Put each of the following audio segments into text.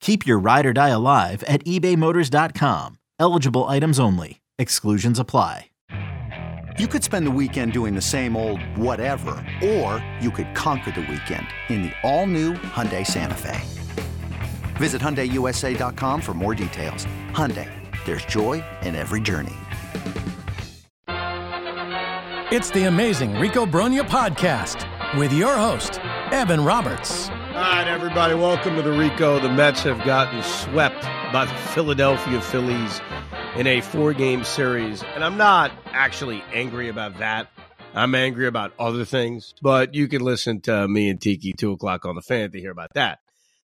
Keep your ride or die alive at ebaymotors.com. Eligible items only. Exclusions apply. You could spend the weekend doing the same old whatever, or you could conquer the weekend in the all-new Hyundai Santa Fe. Visit HyundaiUSA.com for more details. Hyundai, there's joy in every journey. It's the amazing Rico Brogna podcast with your host, Evan Roberts. All right, everybody, welcome to the Rico. The Mets have gotten swept by the Philadelphia Phillies in a four game series. And I'm not actually angry about that. I'm angry about other things, but you can listen to me and Tiki, 2 o'clock on the fan, to hear about that.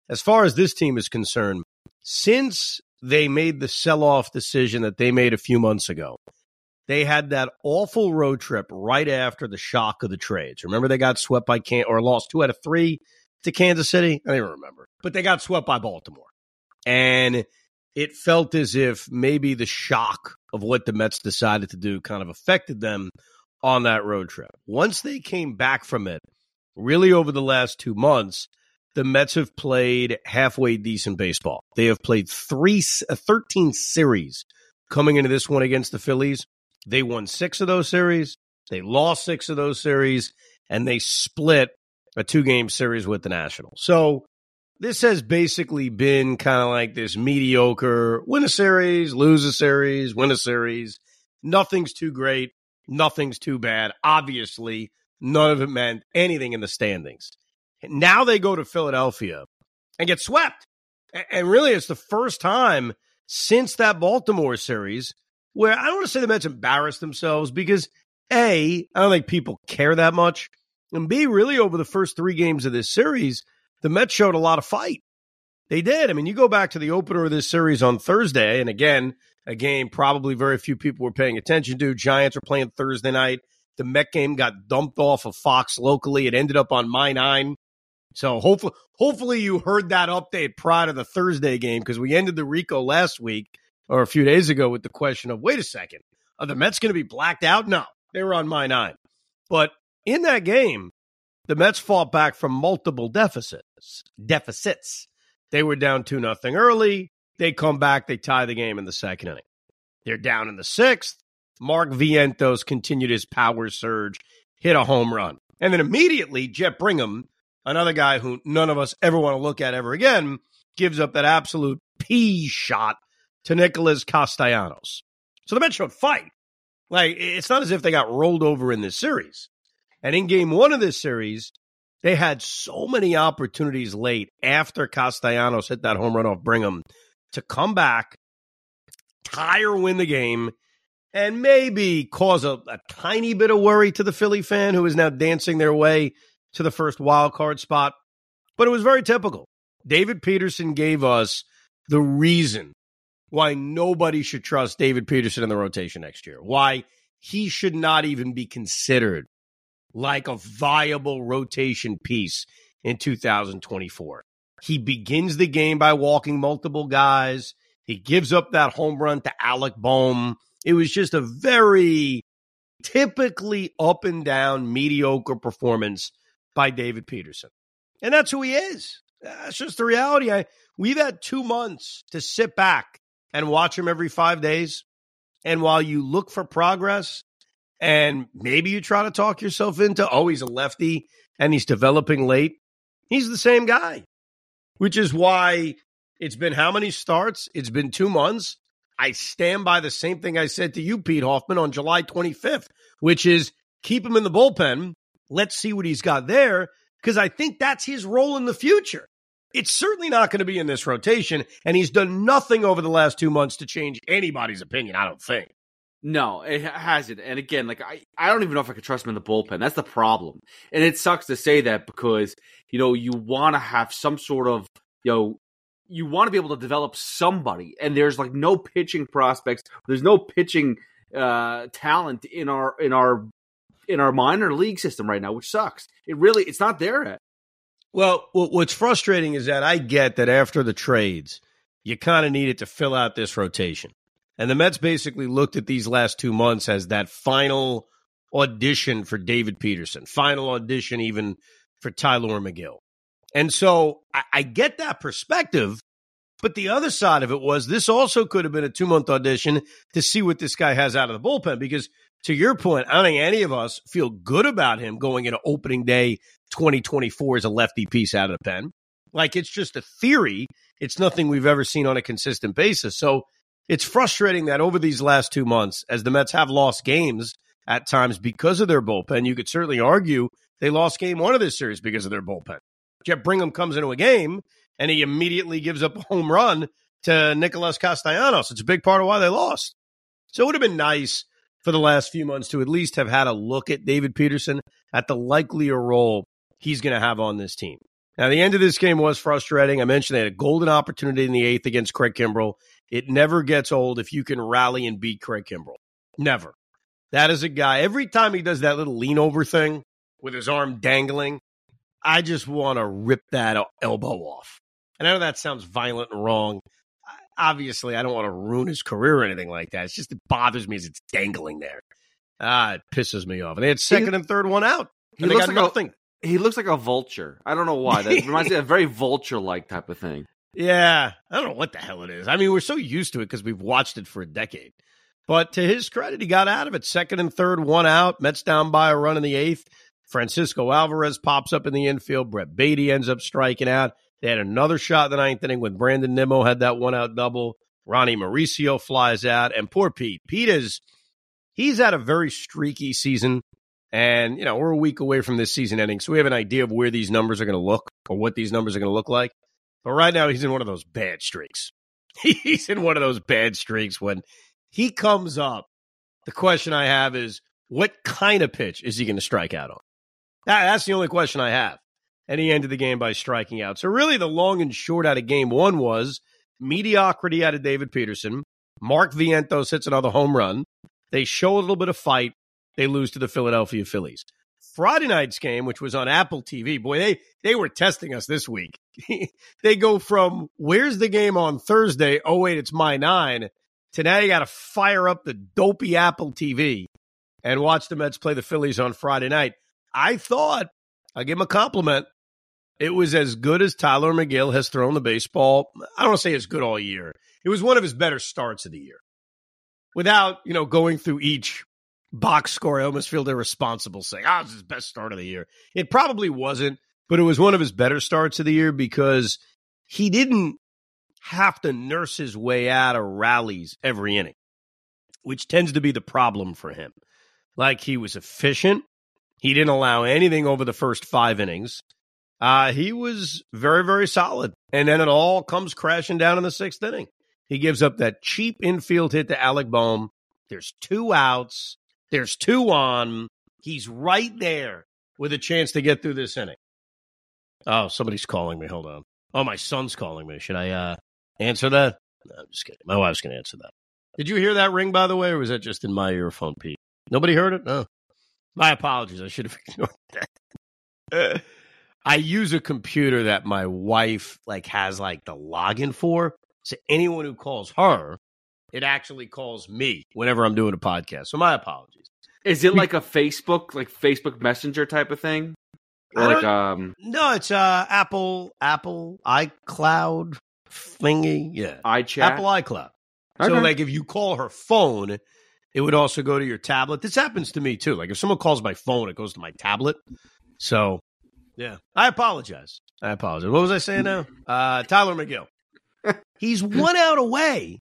As far as this team is concerned, since they made the sell off decision that they made a few months ago, they had that awful road trip right after the shock of the trades. Remember, they got swept by Can or lost two out of three to Kansas City? I don't even remember. But they got swept by Baltimore. And it felt as if maybe the shock of what the Mets decided to do kind of affected them on that road trip. Once they came back from it, really over the last two months, the Mets have played halfway decent baseball. They have played three, uh, 13 series coming into this one against the Phillies. They won six of those series. They lost six of those series and they split a two game series with the Nationals. So this has basically been kind of like this mediocre win a series, lose a series, win a series. Nothing's too great. Nothing's too bad. Obviously, none of it meant anything in the standings. Now they go to Philadelphia and get swept. And really, it's the first time since that Baltimore series where I don't want to say the Mets embarrassed themselves because A, I don't think people care that much. And B, really over the first three games of this series, the Mets showed a lot of fight. They did. I mean, you go back to the opener of this series on Thursday, and again, a game probably very few people were paying attention to. Giants are playing Thursday night. The Met game got dumped off of Fox locally. It ended up on My Nine. So hopefully, hopefully you heard that update prior to the Thursday game because we ended the Rico last week or a few days ago with the question of, wait a second, are the Mets going to be blacked out? No, they were on My Nine. But in that game, the Mets fought back from multiple deficits. Deficits. They were down 2 nothing early. They come back, they tie the game in the second inning. They're down in the sixth. Mark Vientos continued his power surge, hit a home run. And then immediately, Jeff Brigham, another guy who none of us ever want to look at ever again, gives up that absolute pea shot to Nicholas Castellanos. So the Mets showed fight. Like, it's not as if they got rolled over in this series. And in game one of this series, they had so many opportunities late after Castellanos hit that home run off Brigham to come back, tie or win the game, and maybe cause a, a, tiny bit of worry to the Philly fan who is now dancing their way to the first wild card spot. But it was very typical. David Peterson gave us the reason why nobody should trust David Peterson in the rotation next year, why he should not even be considered like a viable rotation piece in 2024. He begins the game by walking multiple guys. He gives up that home run to Alec Bohm. It was just a very typically up and down mediocre performance by David Peterson. And that's who he is. That's just the reality. I, we've had two months to sit back and watch him every five days. And while you look for progress, and maybe you try to talk yourself into, oh, he's a lefty and he's developing late. He's the same guy, which is why it's been how many starts? It's been two months. I stand by the same thing I said to you, Pete Hoffman, on July 25th, which is keep him in the bullpen. Let's see what he's got there because I think that's his role in the future. It's certainly not going to be in this rotation, and he's done nothing over the last two months to change anybody's opinion, I don't think. No, it hasn't. And again, like I, I don't even know if I could trust him in the bullpen. That's the problem. And it sucks to say that because, you know, you want to have some sort of, you know, you want to be able to develop somebody. And there's like no pitching prospects. There's no pitching uh talent in our in our in our minor league system right now, which sucks. It really it's not there yet. Well, what's frustrating is that I get that after the trades, you kind of needed to fill out this rotation. And the Mets basically looked at these last two months as that final audition for David Peterson, final audition even for Tylor Megill. And so I, I get that perspective. But the other side of it was this also could have been a two month audition to see what this guy has out of the bullpen. Because to your point, I don't think any of us feel good about him going into opening day 2024 as a lefty piece out of the pen. Like it's just a theory. It's nothing we've ever seen on a consistent basis. So it's frustrating that over these last two months, as the Mets have lost games at times because of their bullpen, you could certainly argue they lost game one of this series because of their bullpen. Jeff Brigham comes into a game and he immediately gives up a home run to Nicholas Castellanos. It's a big part of why they lost. So it would have been nice for the last few months to at least have had a look at David Peterson at the likelier role he's going to have on this team. Now, the end of this game was frustrating. I mentioned they had a golden opportunity in the eighth against Craig Kimbrel. It never gets old if you can rally and beat Craig Kimbrel. Never. That is a guy, every time he does that little lean over thing with his arm dangling, I just want to rip that elbow off. And I know that sounds violent and wrong. Obviously, I don't want to ruin his career or anything like that. It's just it bothers me as it's dangling there. Ah, it pisses me off. And they had second and third one out. He looks like nothing. A, he looks like a vulture. I don't know why. That reminds me of a very vulture like type of thing. Yeah, I don't know what the hell it is. I mean, we're so used to it because we've watched it for a decade. But to his credit, he got out of it. Second and third, one out. Mets down by a run in the eighth. Francisco Alvarez pops up in the infield. Brett Baty ends up striking out. They had another shot in the ninth inning when Brandon Nimmo had that one out double. Ronny Mauricio flies out. And poor Pete. Pete is, he's had a very streaky season. And, you know, we're a week away from this season ending. So we have an idea of where these numbers are going to look or what these numbers are going to look like. But right now, he's in one of those bad streaks. he's in one of those bad streaks when he comes up. The question I have is, what kind of pitch is he going to strike out on? That, that's the only question I have. And he ended the game by striking out. So, really, the long and short out of game one was mediocrity out of David Peterson. Mark Vientos hits another home run. They show a little bit of fight. They lose to the Philadelphia Phillies. Friday night's game, which was on Apple TV, boy, they they were testing us this week. they go from where's the game on Thursday? Oh wait, it's my nine. To now you got to fire up the dopey Apple TV and watch the Mets play the Phillies on Friday night. I thought I'll give him a compliment. It was as good as Tylor Megill has thrown the baseball. I don't say it's good all year. It was one of his better starts of the year. Without, you know, going through each box score, I almost feel irresponsible saying, oh, it's his best start of the year. It probably wasn't, but it was one of his better starts of the year because he didn't have to nurse his way out of rallies every inning, which tends to be the problem for him. Like he was efficient. He didn't allow anything over the first five innings. Uh, he was very, very solid. And then it all comes crashing down in the sixth inning. He gives up that cheap infield hit to Alec Bohm. There's two outs. There's two on. He's right there with a chance to get through this inning. Oh, somebody's calling me. Hold on. Oh, my son's calling me. Should I uh, answer that? No, I'm just kidding. My wife's going to answer that. Did you hear that ring, by the way, or was that just in my earphone, Pete? Nobody heard it? No. My apologies. I should have ignored that. I use a computer that my wife like has like the login for. So anyone who calls her it actually calls me whenever I'm doing a podcast. So my apologies. Is it like a Facebook, like Facebook Messenger type of thing? Or like um No, it's uh Apple Apple iCloud thingy. Yeah. iChat. Apple iCloud. Okay. So like if you call her phone, it would also go to your tablet. This happens to me too. Like if someone calls my phone, it goes to my tablet. So yeah. I apologize. I apologize. What was I saying now? Uh Tylor Megill. He's one out away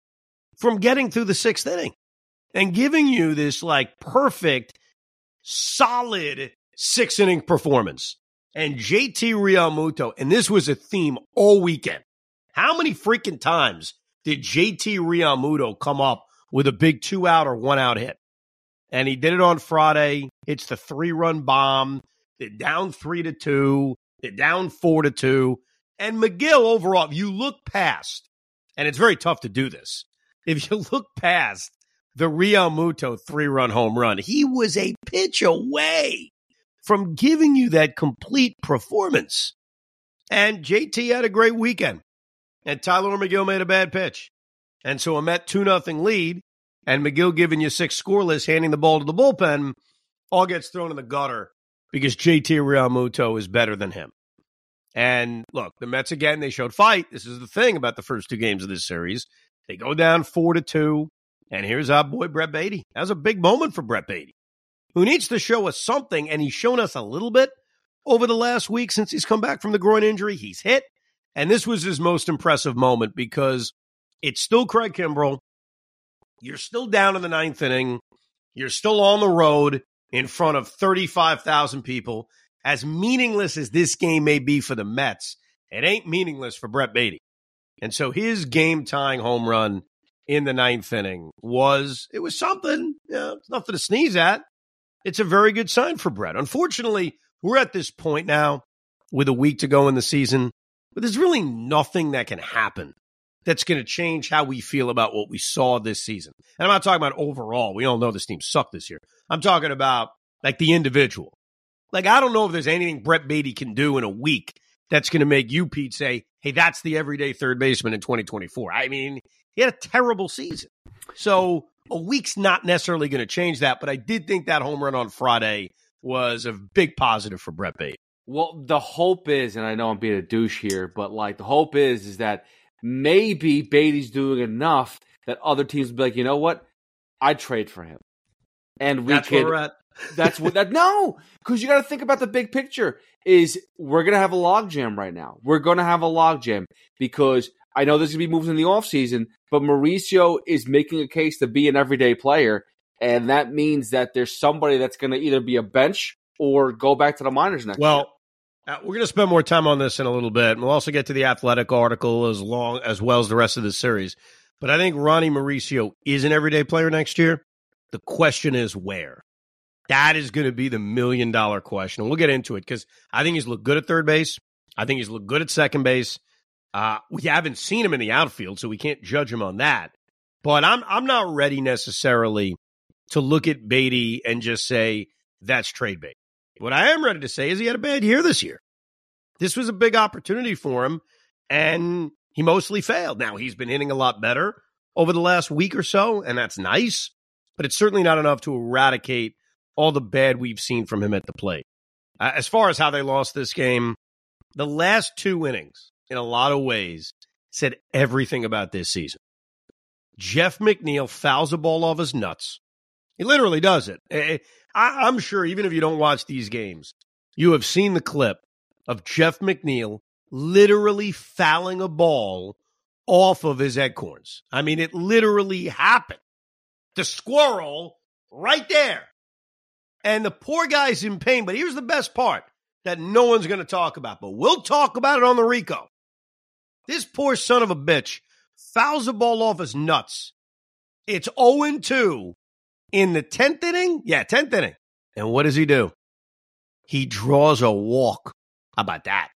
from getting through the sixth inning and giving you this like perfect solid six inning performance. And JT Realmuto, and this was a theme all weekend. How many freaking times did JT Realmuto come up with a big two out or one out hit? And he did it on Friday. It's the three run bomb. They're down three to two. They're down four to two. And Megill overall, you look past, and it's very tough to do this, if you look past the Realmuto three run home run, he was a pitch away from giving you that complete performance. And JT had a great weekend. And Tylor Megill made a bad pitch. And so a Met 2 nothing lead, and Megill giving you six scoreless, handing the ball to the bullpen, all gets thrown in the gutter because JT Realmuto is better than him. And look, the Mets again, they showed fight. This is the thing about the first two games of this series. They go down four to two. And here's our boy Brett Baty. That was a big moment for Brett Baty, who needs to show us something, and he's shown us a little bit over the last week since he's come back from the groin injury. He's hit, and this was his most impressive moment because it's still Craig Kimbrel. You're still down in the ninth inning. You're still on the road in front of 35,000 people. As meaningless as this game may be for the Mets, it ain't meaningless for Brett Baty. And so his game tying home run in the ninth inning was it was something. You know, it's nothing to sneeze at. It's a very good sign for Brett. Unfortunately, we're at this point now with a week to go in the season, but there's really nothing that can happen that's going to change how we feel about what we saw this season. And I'm not talking about overall. We all know this team sucked this year. I'm talking about like the individual. Like, I don't know if there's anything Brett Baty can do in a week that's going to make you, Pete, say, hey, that's the everyday third baseman in 2024. I mean, he had a terrible season. So a week's not necessarily going to change that, but I did think that home run on Friday was a big positive for Brett Baty. Well, the hope is, and I know I'm being a douche here, but like the hope is, is that maybe Baty's doing enough that other teams will be like, you know what, I'd trade for him, and we That's could. Where we're at. That's what that no, because you got to think about the big picture. Is we're gonna have a logjam right now. We're gonna have a logjam because I know there's gonna be moves in the offseason, but Mauricio is making a case to be an everyday player, and that means that there's somebody that's gonna either be a bench or go back to the minors next year. Well, uh, we're going to spend more time on this in a little bit. And we'll also get to the athletic article as long as well as the rest of the series. But I think Ronny Mauricio is an everyday player next year. The question is where. That is going to be the million dollar question. And we'll get into it because I think he's looked good at third base. I think he's looked good at second base. Uh, we haven't seen him in the outfield, so we can't judge him on that. But I'm I'm not ready necessarily to look at Baty and just say that's trade bait. What I am ready to say is he had a bad year this year. This was a big opportunity for him, and he mostly failed. Now he's been hitting a lot better over the last week or so, and that's nice, but it's certainly not enough to eradicate all the bad we've seen from him at the plate. Uh, as far as how they lost this game, the last two innings, in a lot of ways, said everything about this season. Jeff McNeil fouls a ball off his nuts. He literally does it. I, I'm sure even if you don't watch these games, you have seen the clip of Jeff McNeil literally fouling a ball off of his acorns. I mean, it literally happened. The squirrel right there. And the poor guy's in pain. But here's the best part that no one's going to talk about, but we'll talk about it on the Rico. This poor son of a bitch fouls a ball off his nuts. It's 0 2 in the 10th inning. Yeah, 10th inning. And what does he do? He draws a walk. How about that?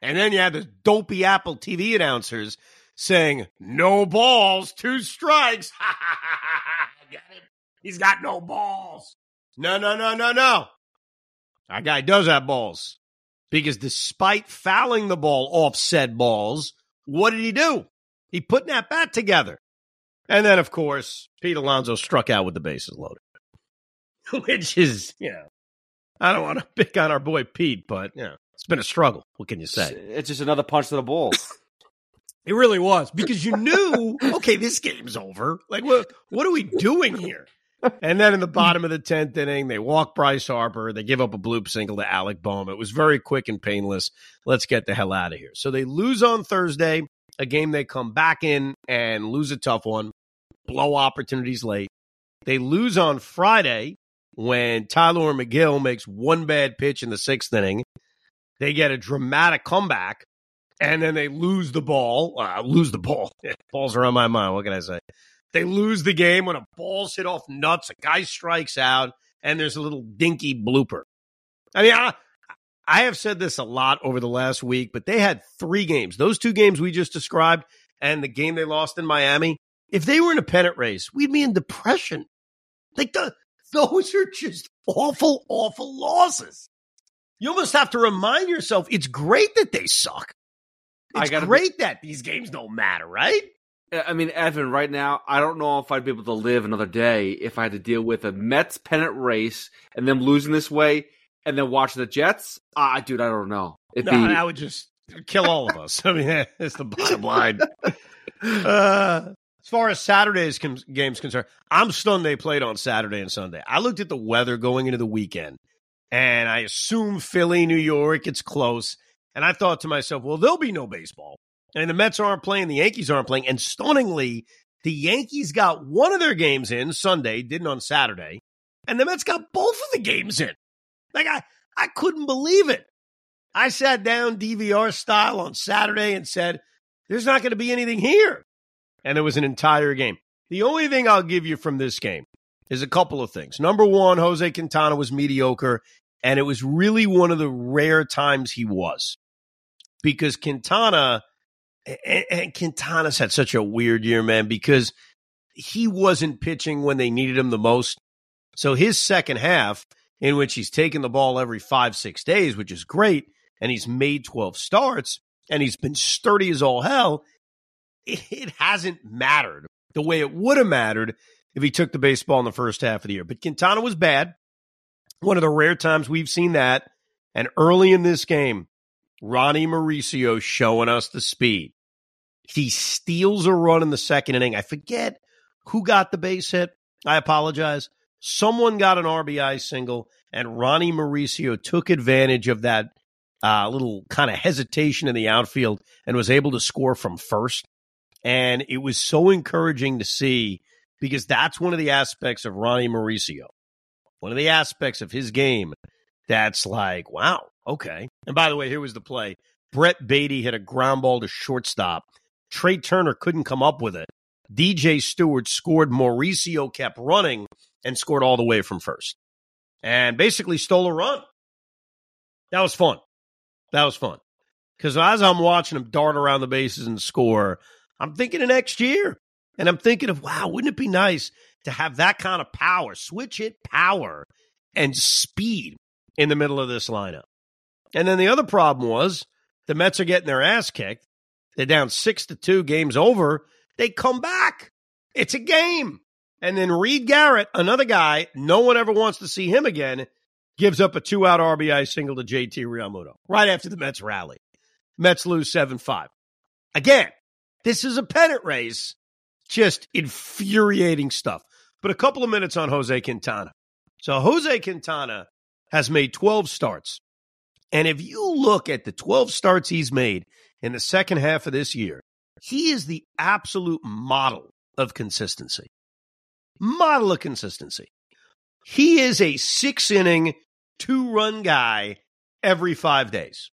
And then you have the dopey Apple TV announcers saying, no balls, two strikes. He's got no balls. No, no, no, no, no. That guy does have balls. Because despite fouling the ball off said balls, what did he do? He put that bat together. And then, of course, Pete Alonso struck out with the bases loaded. Which is, you know, I don't want to pick on our boy Pete, but, you know, it's been a struggle. What can you say? it's just another punch to the balls. It really was because you knew, okay, this game's over. Like, what, what are we doing here? And then in the bottom of the 10th inning, they walk Bryce Harper. They give up a bloop single to Alec Bohm. It was very quick and painless. Let's get the hell out of here. So they lose on Thursday, a game they come back in and lose a tough one, blow opportunities late. They lose on Friday when Tylor Megill makes one bad pitch in the sixth inning. They get a dramatic comeback, and then they lose the ball. Uh, lose the ball. Balls are on my mind. What can I say? They lose the game when a ball's hit off nuts. A guy strikes out, and there's a little dinky blooper. I mean, I, I have said this a lot over the last week, but they had three games. Those two games we just described, and the game they lost in Miami. If they were in a pennant race, we'd be in depression. Like the, those are just awful, awful losses. You almost have to remind yourself it's great that they suck. It's great be- that these games don't matter, right? I mean, Evan, right now, I don't know if I'd be able to live another day if I had to deal with a Mets pennant race and them losing this way and then watching the Jets. Ah, dude, I don't know. It'd no, be... I would just kill all of us. I mean, it's the bottom line. uh, as far as Saturday's com- game's concerned, I'm stunned they played on Saturday and Sunday. I looked at the weather going into the weekend, and I assume Philly, New York, it's close. And I thought to myself, well, there'll be no baseball. And the Mets aren't playing, the Yankees aren't playing. And stunningly, the Yankees got one of their games in Sunday, didn't on Saturday, and the Mets got both of the games in. Like I, I couldn't believe it. I sat down DVR style on Saturday and said, "There's not going to be anything here," and it was an entire game. The only thing I'll give you from this game is a couple of things. Number one, Jose Quintana was mediocre, and it was really one of the rare times he was because Quintana and, and Quintana's had such a weird year, man, because he wasn't pitching when they needed him the most. So his second half, in which he's taken the ball every five, six days, which is great, and he's made 12 starts, and he's been sturdy as all hell, it hasn't mattered the way it would have mattered if he took the baseball in the first half of the year. But Quintana was bad. One of the rare times we've seen that. And early in this game, Ronny Mauricio showing us the speed. He steals a run in the second inning. I forget who got the base hit. I apologize. Someone got an RBI single, and Ronny Mauricio took advantage of that uh, little kind of hesitation in the outfield and was able to score from first. And it was so encouraging to see because that's one of the aspects of Ronnie Mauricio. One of the aspects of his game that's like, wow, okay. And by the way, here was the play. Brett Baty hit a ground ball to shortstop. Trea Turner couldn't come up with it. DJ Stewart scored. Mauricio kept running and scored all the way from first and basically stole a run. That was fun. That was fun. Because as I'm watching him dart around the bases and score, I'm thinking of next year. And I'm thinking of, wow, wouldn't it be nice to have that kind of power, switch it power and speed in the middle of this lineup? And then the other problem was the Mets are getting their ass kicked. They're down six to two, games over. They come back. It's a game. And then Reed Garrett, another guy, no one ever wants to see him again, gives up a two out RBI single to JT Realmuto right after the Mets rally. Mets lose 7 5. Again, this is a pennant race. Just infuriating stuff. But a couple of minutes on Jose Quintana. So Jose Quintana has made 12 starts. And if you look at the 12 starts he's made in the second half of this year, he is the absolute model of consistency. Model of consistency. He is a six inning, two run guy every five days.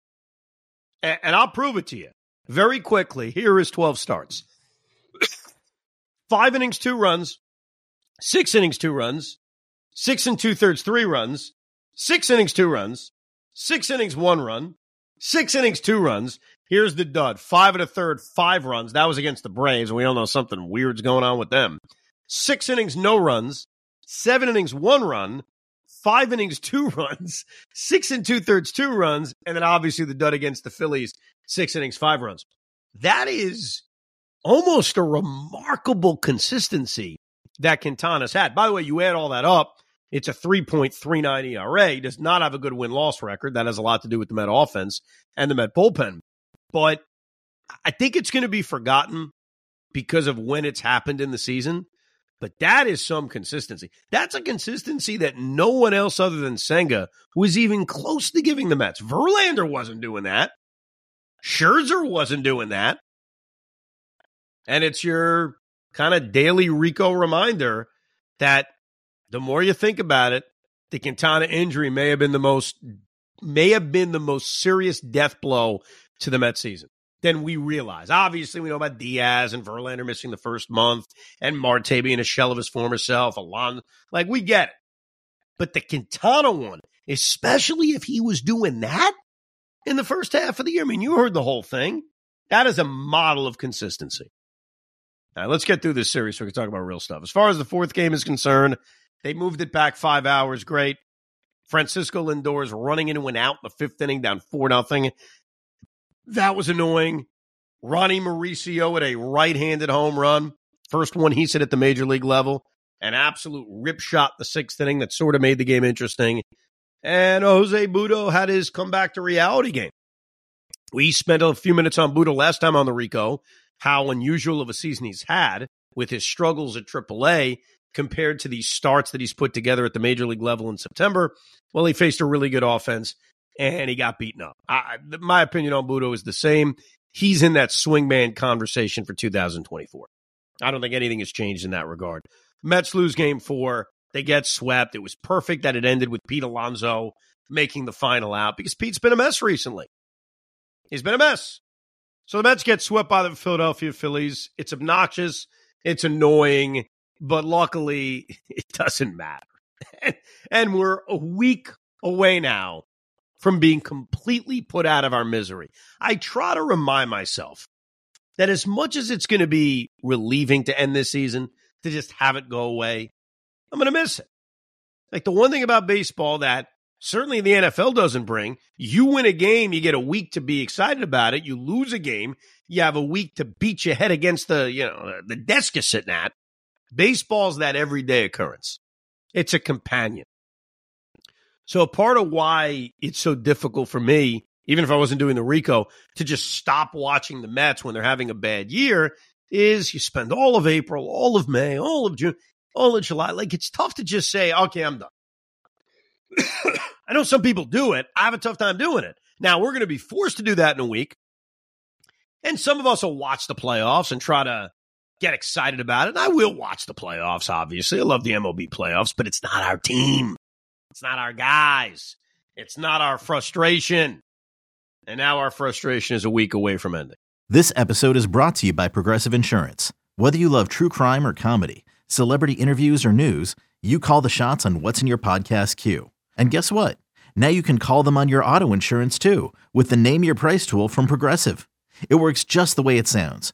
And I'll prove it to you very quickly. Here is 12 starts five innings, two runs, six innings, two runs, six and two thirds, three runs, six innings, two runs, six innings, one run, six innings, two runs. Here's the dud five and a third, five runs. That was against the Braves, and we all know something weird's going on with them. Six innings, no runs, seven innings, one run, five innings, two runs, six and two thirds, two runs, and then obviously the dud against the Phillies, six innings, five runs. That is almost a remarkable consistency that Quintana's had. By the way, you add all that up, it's a 3.39 ERA. He does not have a good win loss record. That has a lot to do with the Met offense and the Met bullpen. But I think it's going to be forgotten because of when it's happened in the season. But that is some consistency. That's a consistency that no one else other than Senga was even close to giving the Mets. Verlander wasn't doing that. Scherzer wasn't doing that. And it's your kind of daily Rico reminder that the more you think about it, the Quintana injury may have been the most may have been the most serious death blow to the Mets season than we realize. Obviously, we know about Diaz and Verlander missing the first month and Marte being a shell of his former self. Alon, like we get it. But the Quintana one, especially if he was doing that in the first half of the year, I mean, you heard the whole thing. That is a model of consistency. Let's get through this series so we can talk about real stuff. As far as the fourth game is concerned, they moved it back five hours. Great. Francisco Lindor is running into an out in the fifth inning, down four nothing. That was annoying. Ronny Mauricio at a right-handed home run, first one he's hit at the major league level. An absolute rip shot the sixth inning that sort of made the game interesting. And Jose Butto had his comeback to reality game. We spent a few minutes on Butto last time on the Rico, how unusual of a season he's had with his struggles at AAA compared to these starts that he's put together at the major league level in September. Well, he faced a really good offense and he got beaten up. I, my opinion on Butto is the same. He's in that swingman conversation for 2024. I don't think anything has changed in that regard. Mets lose game four. They get swept. It was perfect that it ended with Pete Alonso making the final out because Pete's been a mess recently. He's been a mess. So the Mets get swept by the Philadelphia Phillies. It's obnoxious. It's annoying, but luckily it doesn't matter. and we're a week away now from being completely put out of our misery. I try to remind myself that as much as it's going to be relieving to end this season, to just have it go away, I'm going to miss it. Like the one thing about baseball that certainly the NFL doesn't bring, you win a game, you get a week to be excited about it. You lose a game, you have a week to beat your head against the, you know, the desk you're sitting at. Baseball's that everyday occurrence. It's a companion. So part of why it's so difficult for me, even if I wasn't doing the Rico, to just stop watching the Mets when they're having a bad year is you spend all of April, all of May, all of June, all of July. Like it's tough to just say, okay, I'm done. I know some people do it. I have a tough time doing it. Now we're going to be forced to do that in a week. And some of us will watch the playoffs and try to get excited about it. And I will watch the playoffs, obviously. I love the MLB playoffs, but it's not our team. It's not our guys. It's not our frustration. And now our frustration is a week away from ending. This episode is brought to you by Progressive Insurance. Whether you love true crime or comedy, celebrity interviews or news, you call the shots on what's in your podcast queue. And guess what? Now you can call them on your auto insurance too with the Name Your Price tool from Progressive. It works just the way it sounds.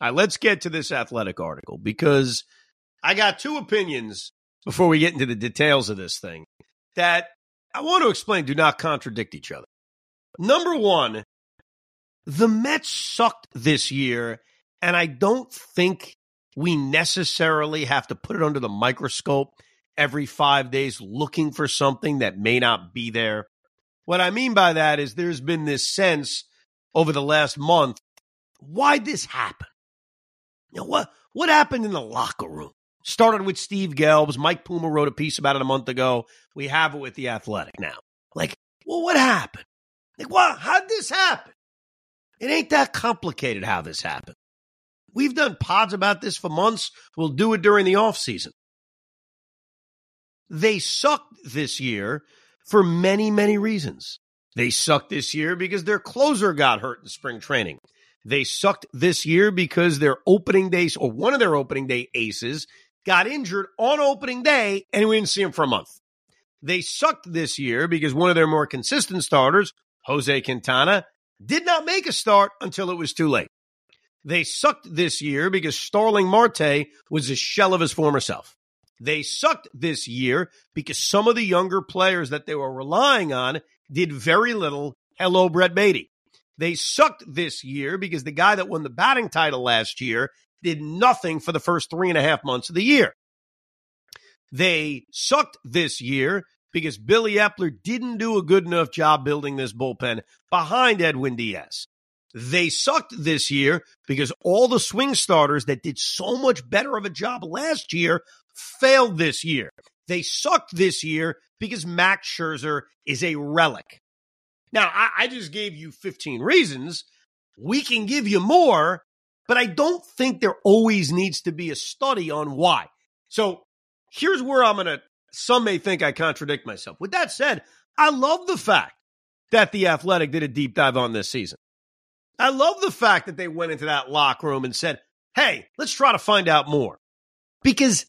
All right, let's get to this athletic article because I got two opinions before we get into the details of this thing that I want to explain do not contradict each other. Number one, the Mets sucked this year, and I don't think we necessarily have to put it under the microscope every five days looking for something that may not be there. What I mean by that is there's been this sense over the last month why this happen? You know, what what happened in the locker room? Started with Steve Gelbs. Mike Puma wrote a piece about it a month ago. We have it with the Athletic now. Like, well, what happened? Like, what? How'd this happen? It ain't that complicated how this happened. We've done pods about this for months. We'll do it during the off season. They sucked this year for many, many reasons. They sucked this year because their closer got hurt in spring training. They sucked this year because their opening days, or one of their opening day aces, got injured on opening day and we didn't see him for a month. They sucked this year because one of their more consistent starters, Jose Quintana, did not make a start until it was too late. They sucked this year because Starling Marte was a shell of his former self. They sucked this year because some of the younger players that they were relying on did very little. Hello, Brett Baty. They sucked this year because the guy that won the batting title last year did nothing for the first three and a half months of the year. They sucked this year because Billy Eppler didn't do a good enough job building this bullpen behind Edwin Diaz. They sucked this year because all the swing starters that did so much better of a job last year failed this year. They sucked this year because Max Scherzer is a relic. Now, I, I just gave you 15 reasons. We can give you more, but I don't think there always needs to be a study on why. So here's where I'm going to, some may think I contradict myself. With that said, I love the fact that the Athletic did a deep dive on this season. I love the fact that they went into that locker room and said, hey, let's try to find out more. Because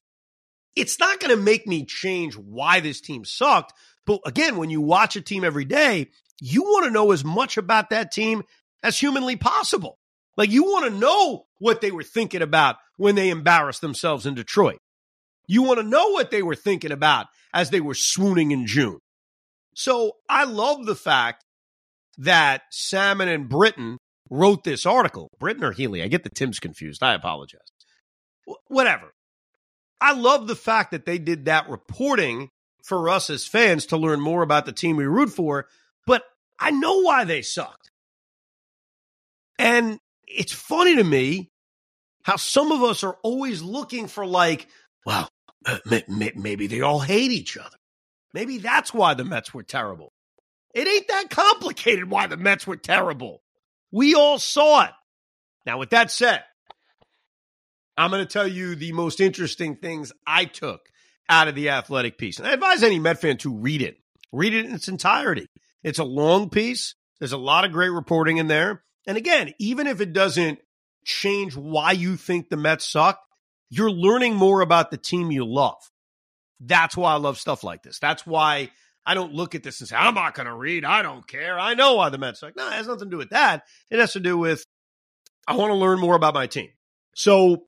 it's not going to make me change why this team sucked. But again, when you watch a team every day, you want to know as much about that team as humanly possible. Like you want to know what they were thinking about when they embarrassed themselves in Detroit. You want to know what they were thinking about as they were swooning in June. So I love the fact that Sammon and Britton wrote this article. Britton or Healey? I get the Tim's confused. I apologize. W- whatever. I love the fact that they did that reporting for us as fans to learn more about the team we root for, but I know why they sucked. And it's funny to me how some of us are always looking for, like, well, uh, may- may- maybe they all hate each other. Maybe that's why the Mets were terrible. It ain't that complicated why the Mets were terrible. We all saw it. Now, with that said, I'm going to tell you the most interesting things I took out of the athletic piece. And I advise any Met fan to read it, read it in its entirety. It's a long piece. There's a lot of great reporting in there. And again, even if it doesn't change why you think the Mets suck, you're learning more about the team you love. That's why I love stuff like this. That's why I don't look at this and say, I'm not going to read. I don't care. I know why the Mets suck. No, it has nothing to do with that. It has to do with I want to learn more about my team. So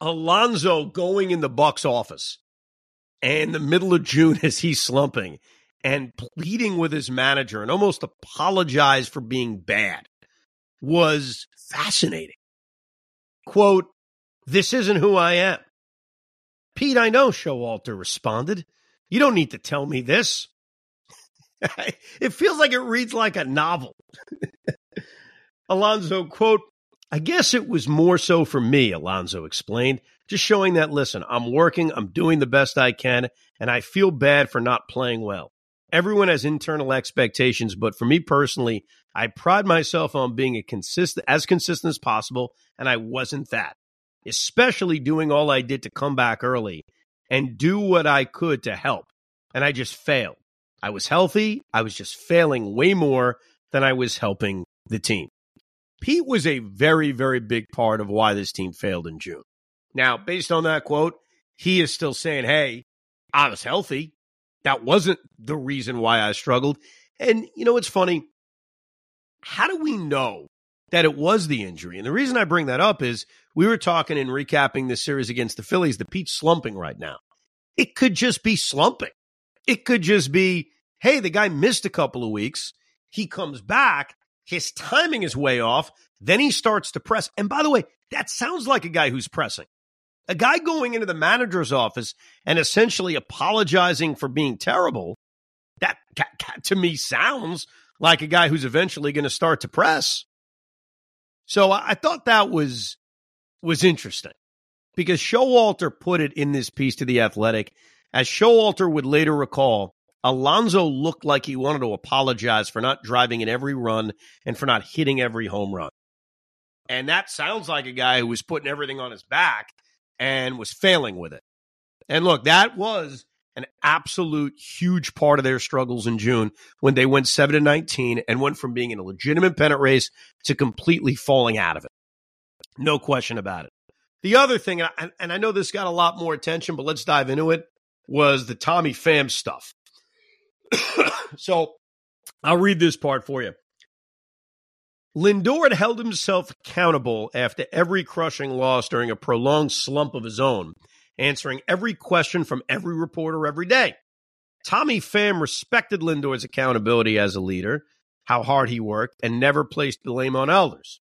Alonso going in the Buck's office and the middle of June as he's slumping and pleading with his manager and almost apologize for being bad was fascinating. Quote, this isn't who I am. Pete, I know, Showalter responded. You don't need to tell me this. it feels like it reads like a novel. Alonso, quote, I guess it was more so for me, Alonso explained, just showing that, listen, I'm working, I'm doing the best I can, and I feel bad for not playing well. Everyone has internal expectations, but for me personally, I pride myself on being a consistent, as consistent as possible, and I wasn't that. Especially doing all I did to come back early and do what I could to help. And I just failed. I was healthy. I was just failing way more than I was helping the team. Pete was a very, very big part of why this team failed in June. Now, based on that quote, he is still saying, Hey, I was healthy. That wasn't the reason why I struggled. And, you know, it's funny. How do we know that it was the injury? And the reason I bring that up is we were talking and recapping this series against the Phillies The Pete's slumping right now. It could just be slumping. It could just be, hey, the guy missed a couple of weeks. He comes back. His timing is way off. Then he starts to press. And by the way, that sounds like a guy who's pressing. A guy going into the manager's office and essentially apologizing for being terrible. That, to me sounds like a guy who's eventually going to start to press. So I thought that was was interesting because Showalter put it in this piece to the Athletic. As Showalter would later recall, Alonso looked like he wanted to apologize for not driving in every run and for not hitting every home run. And that sounds like a guy who was putting everything on his back and was failing with it. And look, that was an absolute huge part of their struggles in June when they went 7 to 19 and went from being in a legitimate pennant race to completely falling out of it. No question about it. The other thing, and I know this got a lot more attention, but let's dive into it, was the Tommy Pham stuff. so I'll read this part for you. Lindor had held himself accountable after every crushing loss during a prolonged slump of his own answering every question from every reporter every day. Tommy Pham respected Lindor's accountability as a leader, how hard he worked, and never placed blame on elders.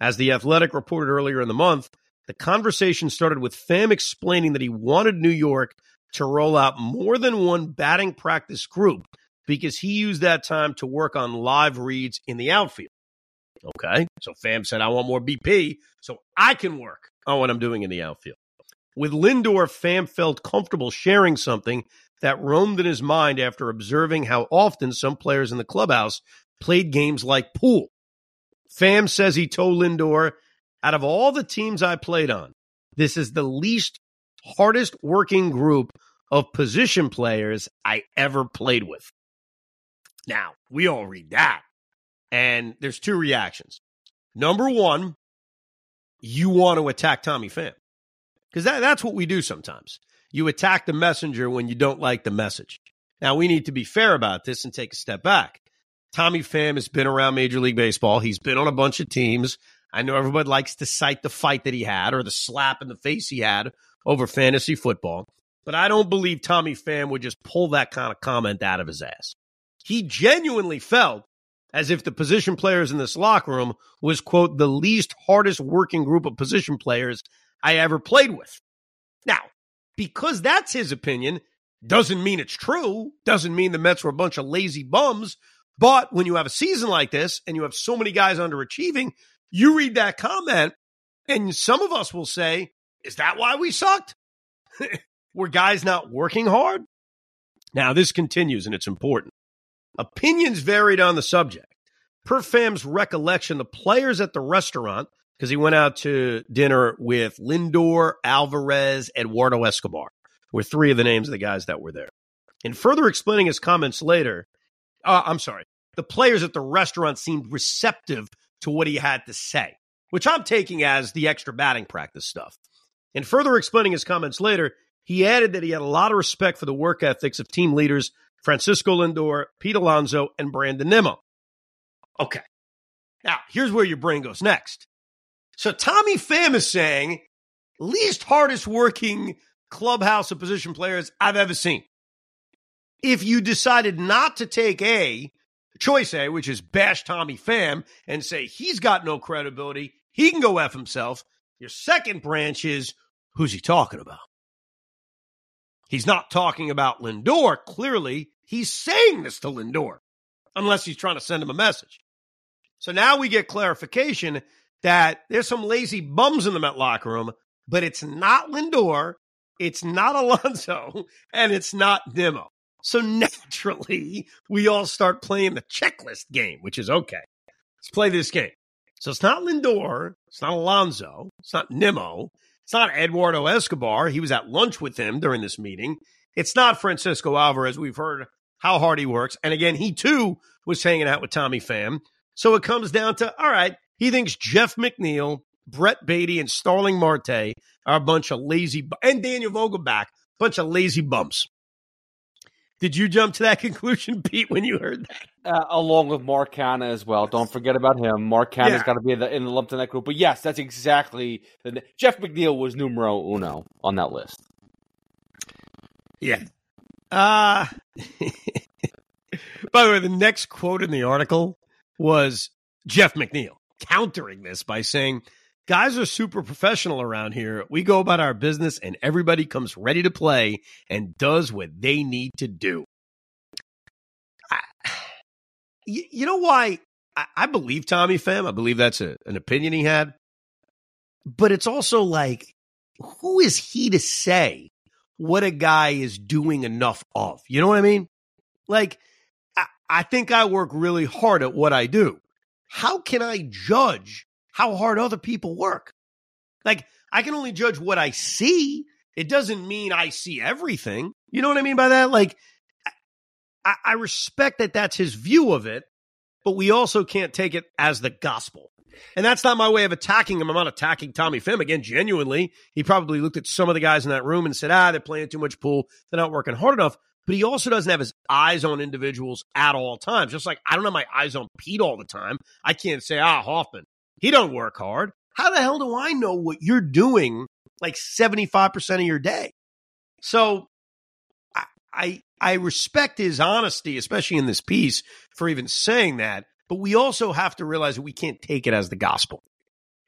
As The Athletic reported earlier in the month, the conversation started with Pham explaining that he wanted New York to roll out more than one batting practice group because he used that time to work on live reads in the outfield. Okay, so Pham said, I want more BP so I can work on what I'm doing in the outfield. With Lindor, Pham felt comfortable sharing something that roamed in his mind after observing how often some players in the clubhouse played games like pool. Pham says he told Lindor, out of all the teams I played on, this is the least hardest working group of position players I ever played with. Now, we all read that, and there's two reactions. Number one, you want to attack Tommy Pham. Because that, that's what we do sometimes. You attack the messenger when you don't like the message. Now, we need to be fair about this and take a step back. Tommy Pham has been around Major League Baseball. He's been on a bunch of teams. I know everybody likes to cite the fight that he had or the slap in the face he had over fantasy football, but I don't believe Tommy Pham would just pull that kind of comment out of his ass. He genuinely felt as if the position players in this locker room was, quote, the least hardest working group of position players I ever played with. Now, because that's his opinion, doesn't mean it's true, doesn't mean the Mets were a bunch of lazy bums. But when you have a season like this and you have so many guys underachieving, you read that comment, and some of us will say, Is that why we sucked? were guys not working hard? Now, this continues and it's important. Opinions varied on the subject. Per Pham's recollection, the players at the restaurant because he went out to dinner with Lindor, Alvarez, Eduardo Escobar, were three of the names of the guys that were there. In further explaining his comments later, uh, I'm sorry, the players at the restaurant seemed receptive to what he had to say, which I'm taking as the extra batting practice stuff. In further explaining his comments later, he added that he had a lot of respect for the work ethics of team leaders Francisco Lindor, Pete Alonso, and Brandon Nimmo. Okay. Now, here's where your brain goes next. So Tommy Pham is saying, least hardest working clubhouse of position players I've ever seen. If you decided not to take A, choice A, which is bash Tommy Pham and say he's got no credibility, he can go F himself. Your second branch is who's he talking about? He's not talking about Lindor. Clearly, he's saying this to Lindor, unless he's trying to send him a message. So now we get clarification that there's some lazy bums in the Met locker room, but it's not Lindor, it's not Alonso, and it's not Nimmo. So naturally, we all start playing the checklist game, which is okay. Let's play this game. So it's not Lindor, it's not Alonso, it's not Nimmo, it's not Eduardo Escobar. He was at lunch with him during this meeting. It's not Francisco Alvarez. We've heard how hard he works. And again, he too was hanging out with Tommy Pham. So it comes down to all right, he thinks Jeff McNeil, Brett Baty, and Starling Marte are a bunch of lazy, and Daniel Vogelbach, bunch of lazy bumps. Did you jump to that conclusion, Pete, when you heard that? Uh, along with Mark Canha as well. Don't forget about him. Mark Canha's yeah. got to be in the, in the lumped in that group. But yes, that's exactly the, Jeff McNeil was numero uno on that list. Yeah. Uh by the way, the next quote in the article was Jeff McNeil countering this by saying, Guys are super professional around here. We go about our business and everybody comes ready to play and does what they need to do. I, you know why I, I believe Tommy Pham? I believe that's a, an opinion he had. But it's also like, who is he to say what a guy is doing enough of? You know what I mean? Like, I, I think I work really hard at what I do how can I judge how hard other people work? Like, I can only judge what I see. It doesn't mean I see everything. You know what I mean by that? Like, I, I respect that that's his view of it, but we also can't take it as the gospel. And that's not my way of attacking him. I'm not attacking Tommy Pham. Again, genuinely, he probably looked at some of the guys in that room and said, ah, they're playing too much pool. They're not working hard enough. But he also doesn't have his eyes on individuals at all times. Just like I don't have my eyes on Pete all the time. I can't say, ah, Hoffman, he don't work hard. How the hell do I know what you're doing like 75% of your day? So I, I, I respect his honesty, especially in this piece, for even saying that. But we also have to realize that we can't take it as the gospel.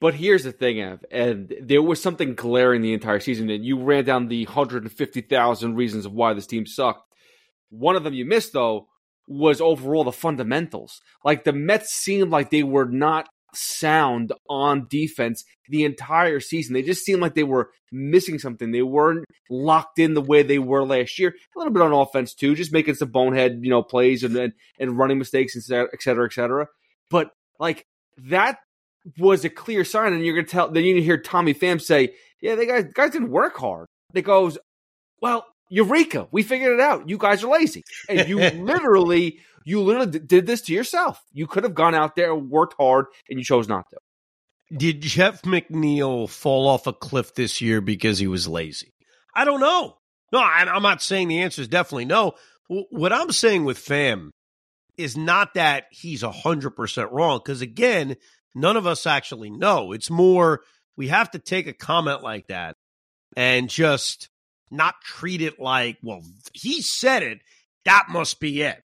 But here's the thing, Ev, and there was something glaring the entire season, and you ran down the 150,000 reasons of why this team sucked. One of them you missed, though, was overall the fundamentals. Like the Mets seemed like they were not sound on defense the entire season. They just seemed like they were missing something. They weren't locked in the way they were last year. A little bit on offense too, just making some bonehead, you know, plays and and, and running mistakes, et cetera, et cetera. But like that was a clear sign, and you're gonna tell. Then you hear Tommy Pham say, "Yeah, they guys guys didn't work hard." It goes, "Well, Eureka, we figured it out. You guys are lazy. And you literally, you literally did this to yourself. You could have gone out there worked hard and you chose not to. Did Jeff McNeil fall off a cliff this year because he was lazy? I don't know. No, I'm not saying the answer is definitely no. What I'm saying with Pham is not that he's 100% wrong, because again, none of us actually know. It's more, we have to take a comment like that and just not treat it like, well, he said it. That must be it.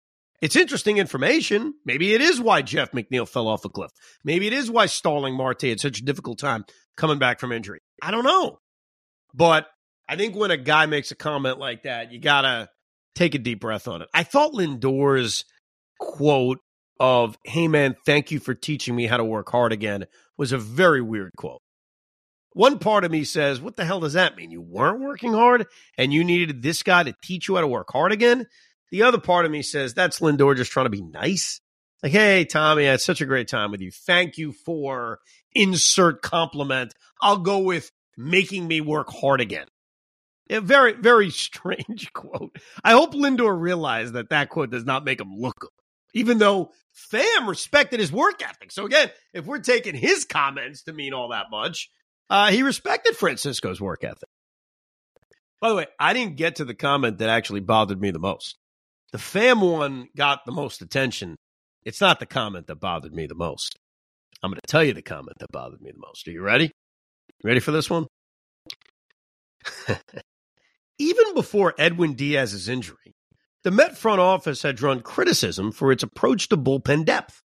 It's interesting information. Maybe it is why Jeff McNeil fell off a cliff. Maybe it is why Starling Marte had such a difficult time coming back from injury. I don't know. But I think when a guy makes a comment like that, you got to take a deep breath on it. I thought Lindor's quote of, hey man, thank you for teaching me how to work hard again was a very weird quote. One part of me says, what the hell does that mean? You weren't working hard and you needed this guy to teach you how to work hard again? The other part of me says, that's Lindor just trying to be nice. Like, hey, Tommy, I had such a great time with you. Thank you for insert compliment. I'll go with making me work hard again. A very, very strange quote. I hope Lindor realized that that quote does not make him look good, even though Pham respected his work ethic. So again, if we're taking his comments to mean all that much, uh, he respected Francisco's work ethic. By the way, I didn't get to the comment that actually bothered me the most. The Pham one got the most attention. It's not the comment that bothered me the most. I'm going to tell you the comment that bothered me the most. Are you ready? Ready for this one? Even before Edwin Diaz's injury, the Met front office had drawn criticism for its approach to bullpen depth.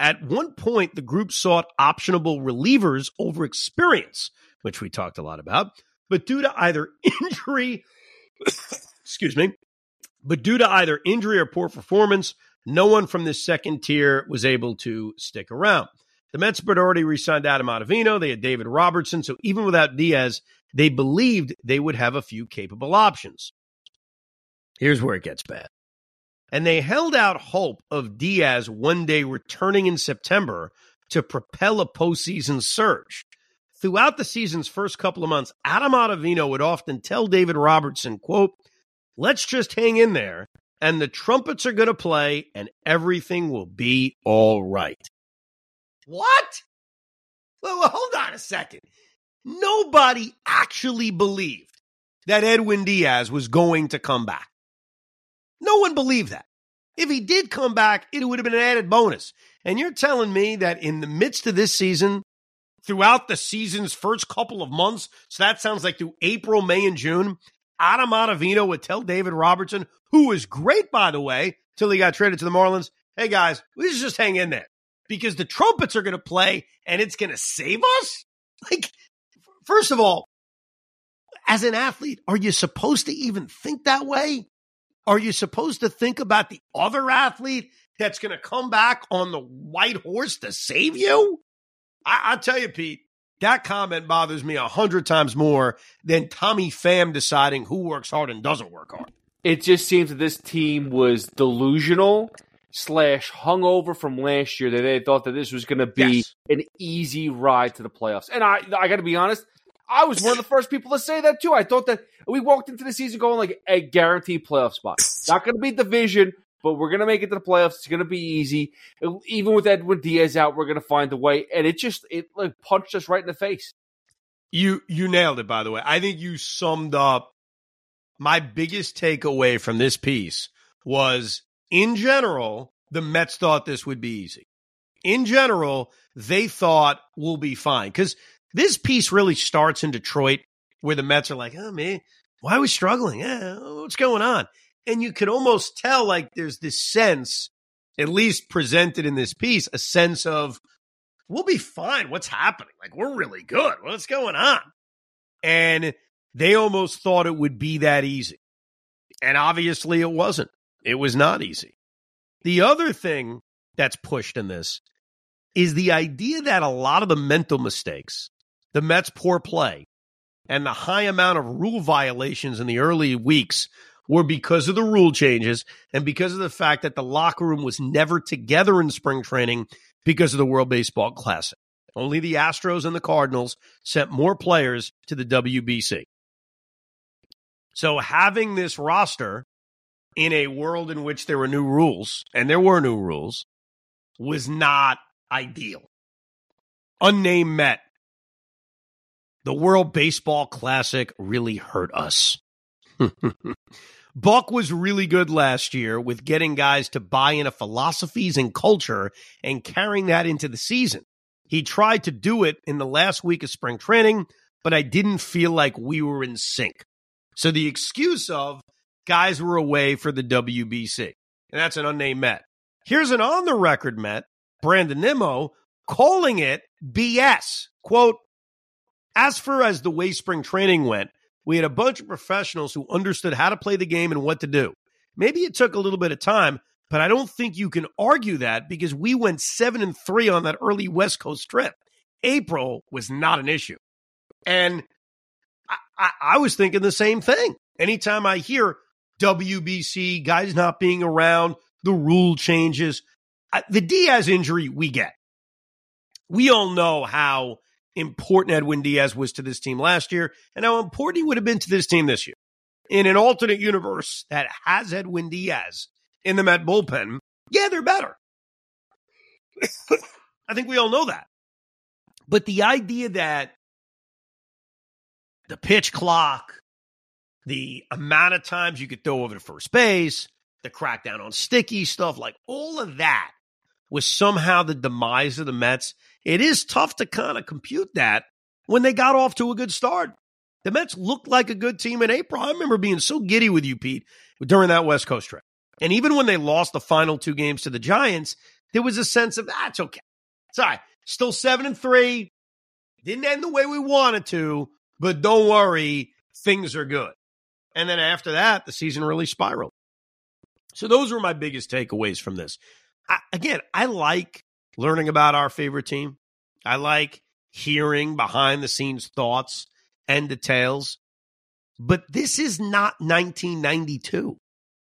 At one point, the group sought optionable relievers over experience, which we talked a lot about, but due to either injury, excuse me, but due to either injury or poor performance, no one from this second tier was able to stick around. The Mets had already re signed Adam Ottavino. They had David Robertson. So even without Diaz, they believed they would have a few capable options. Here's where it gets bad and they held out hope of Diaz one day returning in September to propel a postseason surge. Throughout the season's first couple of months, Adam Ottavino would often tell David Robertson, quote, let's just hang in there and the trumpets are going to play and everything will be all right. What? Well, hold on a second. Nobody actually believed that Edwin Diaz was going to come back. No one believed that. If he did come back, it would have been an added bonus. And you're telling me that in the midst of this season, throughout the season's first couple of months, so that sounds like through April, May, and June, Adam Ottavino would tell David Robertson, who was great, by the way, till he got traded to the Marlins, hey guys, we should just hang in there because the trumpets are going to play and it's going to save us? Like, first of all, as an athlete, are you supposed to even think that way? Are you supposed to think about the other athlete that's going to come back on the white horse to save you? I, will tell you, Pete, that comment bothers me a hundred times more than Tommy Pham deciding who works hard and doesn't work hard. It just seems that this team was delusional slash hungover from last year that they thought that this was going to be yes. an easy ride to the playoffs. And I, I got to be honest, I was one of the first people to say that too. I thought that we walked into the season going like a guaranteed playoff spot. Not going to be division, but we're going to make it to the playoffs. It's going to be easy. Even with Edwin Diaz out, we're going to find a way. And it just it like punched us right in the face. You you nailed it. By the way, I think you summed up my biggest takeaway from this piece was in general the Mets thought this would be easy. In general, they thought we'll be fine because this piece really starts in Detroit where the Mets are like, oh man, why are we struggling? Yeah, what's going on? And you could almost tell like there's this sense, at least presented in this piece, a sense of we'll be fine. What's happening? Like we're really good. What's going on? And they almost thought it would be that easy. And obviously it wasn't. It was not easy. The other thing that's pushed in this is the idea that a lot of the mental mistakes, the Mets' poor play, and the high amount of rule violations in the early weeks were because of the rule changes and because of the fact that the locker room was never together in spring training because of the World Baseball Classic. Only the Astros and the Cardinals sent more players to the WBC. So having this roster in a world in which there were new rules, and there were new rules, was not ideal. Unnamed Met. The World Baseball Classic really hurt us. Buck was really good last year with getting guys to buy into philosophies and culture and carrying that into the season. He tried to do it in the last week of spring training, but I didn't feel like we were in sync. So the excuse of guys were away for the WBC, and that's an unnamed Met. Here's an on the record Met, Brandon Nimmo, calling it BS. Quote, as far as the way spring training went, we had a bunch of professionals who understood how to play the game and what to do. Maybe it took a little bit of time, but I don't think you can argue that because we went seven and three on that early West Coast trip. April was not an issue. And I, I, was thinking the same thing. Anytime I hear WBC, guys not being around, the rule changes, the Diaz injury we get. We all know how important Edwin Diaz was to this team last year and how important he would have been to this team this year. In an alternate universe that has Edwin Diaz in the Met bullpen, yeah, they're better. I think we all know that. But the idea that the pitch clock, the amount of times you could throw over to first base, the crackdown on sticky stuff, like all of that was somehow the demise of the Mets it is tough to kind of compute that when they got off to a good start. The Mets looked like a good team in April. I remember being so giddy with you, Pete, during that West Coast trip. And even when they lost the final two games to the Giants, there was a sense of that's ah, okay. Sorry, still seven and three. Didn't end the way we wanted to, but don't worry, things are good. And then after that, the season really spiraled. So those were my biggest takeaways from this. I, again, I like learning about our favorite team. I like hearing behind the scenes thoughts and details. But this is not 1992.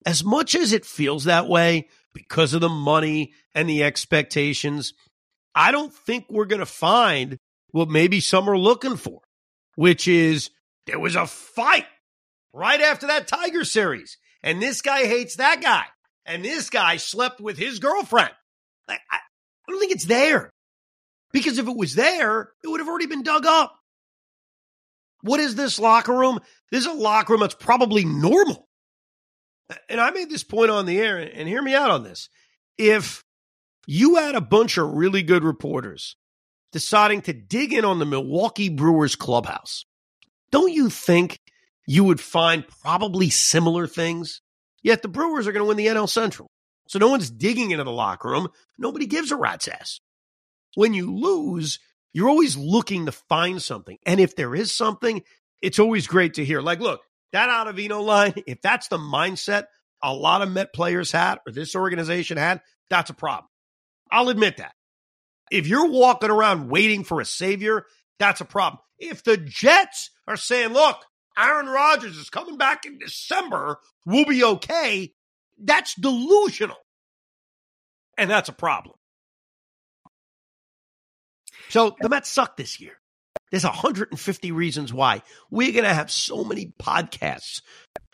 As much as it feels that way because of the money and the expectations, I don't think we're going to find what maybe some are looking for, which is there was a fight right after that Tiger series. And this guy hates that guy. And this guy slept with his girlfriend. I, I don't think it's there. Because if it was there, it would have already been dug up. What is this locker room? This is a locker room that's probably normal. And I made this point on the air, and hear me out on this. If you had a bunch of really good reporters deciding to dig in on the Milwaukee Brewers clubhouse, don't you think you would find probably similar things? Yet the Brewers are going to win the NL Central. So no one's digging into the locker room. Nobody gives a rat's ass. When you lose, you're always looking to find something. And if there is something, it's always great to hear. Like, look, that Ottavino line, if that's the mindset a lot of Met players had or this organization had, that's a problem. I'll admit that. If you're walking around waiting for a savior, that's a problem. If the Jets are saying, look, Aaron Rodgers is coming back in December, we'll be okay, that's delusional. And that's a problem. So the Mets suck this year. There's 150 reasons why. We're going to have so many podcasts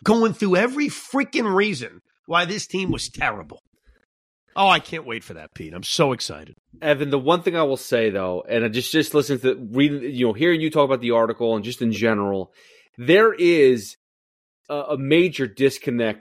going through every freaking reason why this team was terrible. Oh, I can't wait for that, Pete. I'm so excited. Evan, the one thing I will say though, and I just just listen to reading, you know, hearing you talk about the article and just in general, there is a, a major disconnect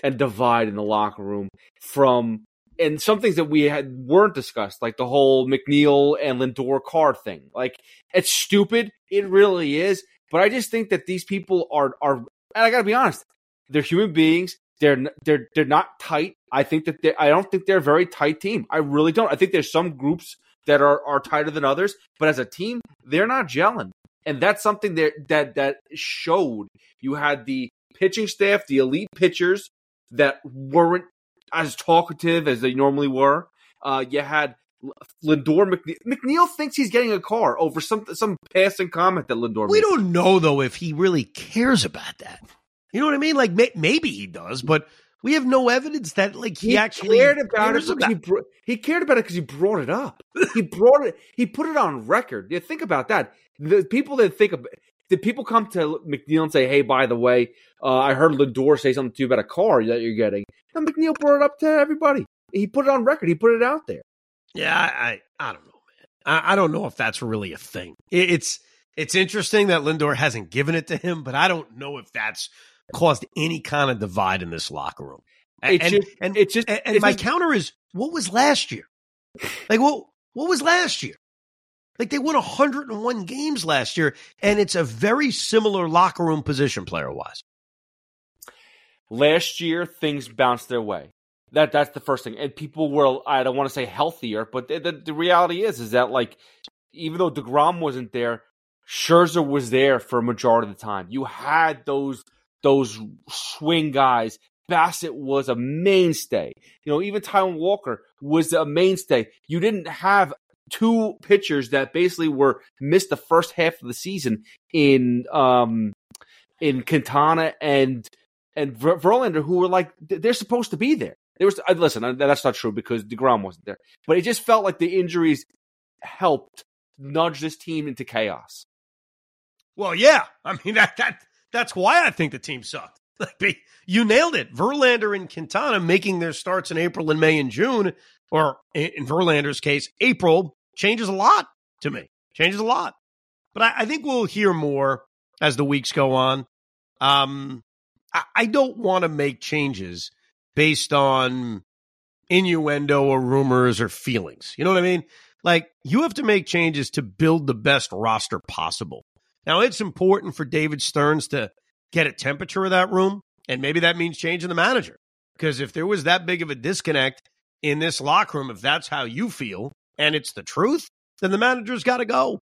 and divide in the locker room from and some things that we had weren't discussed, like the whole McNeil and Lindor card thing. Like it's stupid, it really is. But I just think that these people are are, and I got to be honest, they're human beings. They're they're they're not tight. I think that they I don't think they're a very tight team. I really don't. I think there's some groups that are are tighter than others, but as a team, they're not gelling. And that's something that that that showed. You had the pitching staff, the elite pitchers that weren't as talkative as they normally were. Uh, you had Lindor McNeil. McNeil thinks he's getting a car over some some passing comment that Lindor. We made. don't know though if he really cares about that. You know what I mean? Like may- maybe he does, but we have no evidence that like he, He, actually cared about it because he, br- he cared about it because he brought it up. he brought it. He put it on record. Yeah, think about that. The people that think of did people come to McNeil and say, "Hey, by the way, uh, I heard Lindor say something to you about a car that you're getting." And McNeil brought it up to everybody. He put it on record. He put it out there. Yeah, I, I, I don't know, man. I, I don't know if that's really a thing. It, it's it's interesting that Lindor hasn't given it to him, but I don't know if that's caused any kind of divide in this locker room. And It's and, just- and, it's just- and, and my just- counter is what was last year? Like what what was last year? Like they won 101 games last year, and it's a very similar locker room position player wise. Last year, things bounced their way. That that's the first thing, and people were I don't want to say healthier, but the, the, the reality is is that like even though Degrom wasn't there, Scherzer was there for a majority of the time. You had those those swing guys. Bassitt was a mainstay. You know, even Taijuan Walker was a mainstay. You didn't have two pitchers that basically were missed the first half of the season in um in Quintana and and Ver- Verlander, who were like they're supposed to be there. There was uh, listen, uh, that's not true because Degrom wasn't there, but it just felt like the injuries helped nudge this team into chaos. Well, yeah. I mean that that that's why I think the team sucked. Like you nailed it. Verlander and Quintana making their starts in April and May and June, or in Verlander's case, April changes a lot to me. Changes a lot. But I, I think we'll hear more as the weeks go on. Um, I, I don't want to make changes based on innuendo or rumors or feelings. You know what I mean? Like you have to make changes to build the best roster possible. Now it's important for David Stearns to get a temperature of that room, and maybe that means changing the manager. Because if there was that big of a disconnect in this locker room, if that's how you feel and it's the truth, then the manager's got to go.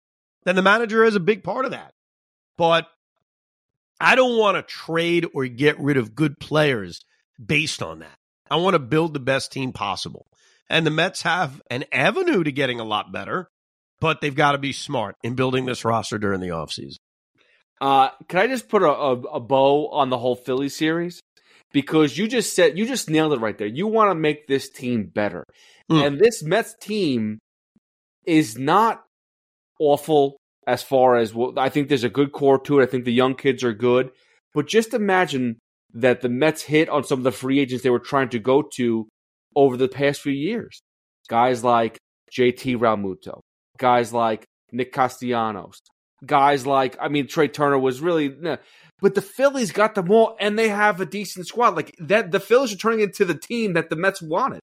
Then the manager is a big part of that. But I don't want to trade or get rid of good players based on that. I want to build the best team possible. And the Mets have an avenue to getting a lot better, but they've got to be smart in building this roster during the offseason. Uh, can I just put a, a, a bow on the whole Philly series? Because you just said you just nailed it right there. You want to make this team better, Mm. and this Mets team is not awful as far as well, I think there's a good core to it. I think the young kids are good, but just imagine that the Mets hit on some of the free agents they were trying to go to over the past few years. Guys like JT Realmuto, guys like Nick Castellanos, guys like I mean Trea Turner was really. But the Phillies got them all and they have a decent squad. Like that the Phillies are turning into the team that the Mets wanted.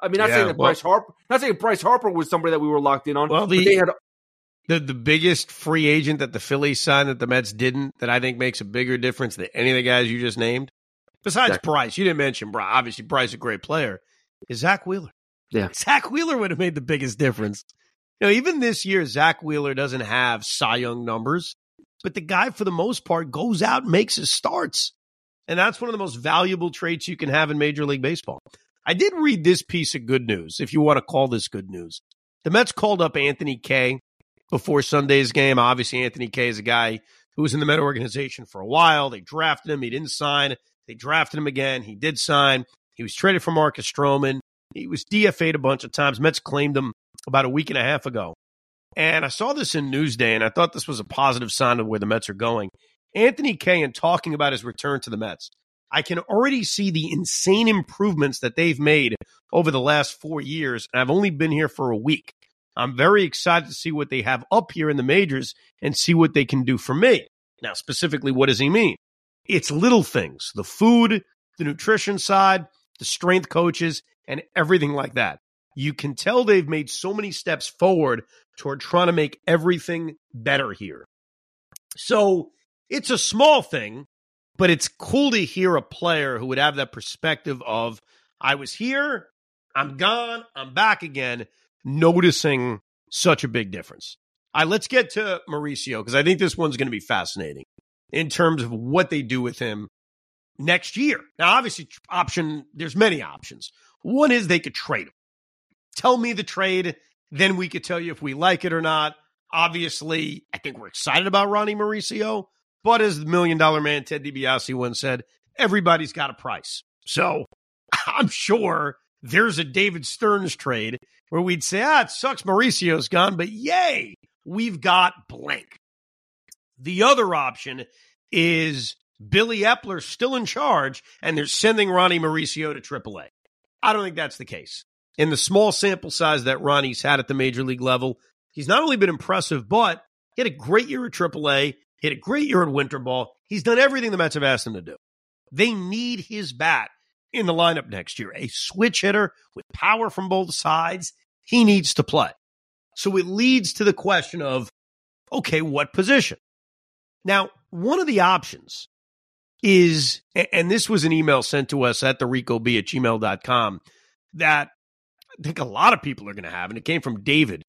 I mean not Yeah, saying that well- Bryce Harper not saying Bryce Harper was somebody that we were locked in on. Well, the- they had The the biggest free agent that the Phillies signed that the Mets didn't, that I think makes a bigger difference than any of the guys you just named, besides Zack- Bryce, you didn't mention Bryce. Obviously, Bryce is a great player. Is Zack Wheeler? Yeah. Zack Wheeler would have made the biggest difference. You know, even this year, Zack Wheeler doesn't have Cy Young numbers, but the guy, for the most part, goes out and makes his starts. And that's one of the most valuable traits you can have in Major League Baseball. I did read this piece of good news, if you want to call this good news. The Mets called up Anthony Kay before Sunday's game. Obviously, Anthony Kay is a guy who was in the Met organization for a while. They drafted him. He didn't sign. They drafted him again. He did sign. He was traded for Marcus Stroman. He was DFA'd a bunch of times. Mets claimed him about a week and a half ago. And I saw this in Newsday, and I thought this was a positive sign of where the Mets are going. Anthony Kay, and talking about his return to the Mets, I can already see the insane improvements that they've made over the last four years. And I've only been here for a week. I'm very excited to see what they have up here in the majors and see what they can do for me. Now, specifically, what does he mean? It's little things the food, the nutrition side, the strength coaches, and everything like that. You can tell they've made so many steps forward toward trying to make everything better here. So it's a small thing, but it's cool to hear a player who would have that perspective of, I was here, I'm gone, I'm back again, noticing such a big difference. All right, let's get to Mauricio because I think this one's going to be fascinating in terms of what they do with him next year. Now, obviously, option there's many options. One is they could trade him. Tell me the trade, then we could tell you if we like it or not. Obviously, I think we're excited about Ronny Mauricio, but as the million dollar man Ted DiBiase once said, everybody's got a price. So I'm sure there's a David Stearns trade where we'd say, ah, it sucks Mauricio's gone, but yay, we've got blank. The other option is Billy Eppler still in charge and they're sending Ronny Mauricio to AAA. I don't think that's the case. In the small sample size that Ronny's had at the major league level, he's not only been impressive, but he had a great year at AAA, he had a great year at Winter Ball. He's done everything the Mets have asked him to do. They need his bat in the lineup next year. A switch hitter with power from both sides. He needs to play. So it leads to the question of okay, what position? Now, one of the options is, and this was an email sent to us at the Rico B at gmail.com that I think a lot of people are going to have, and it came from David.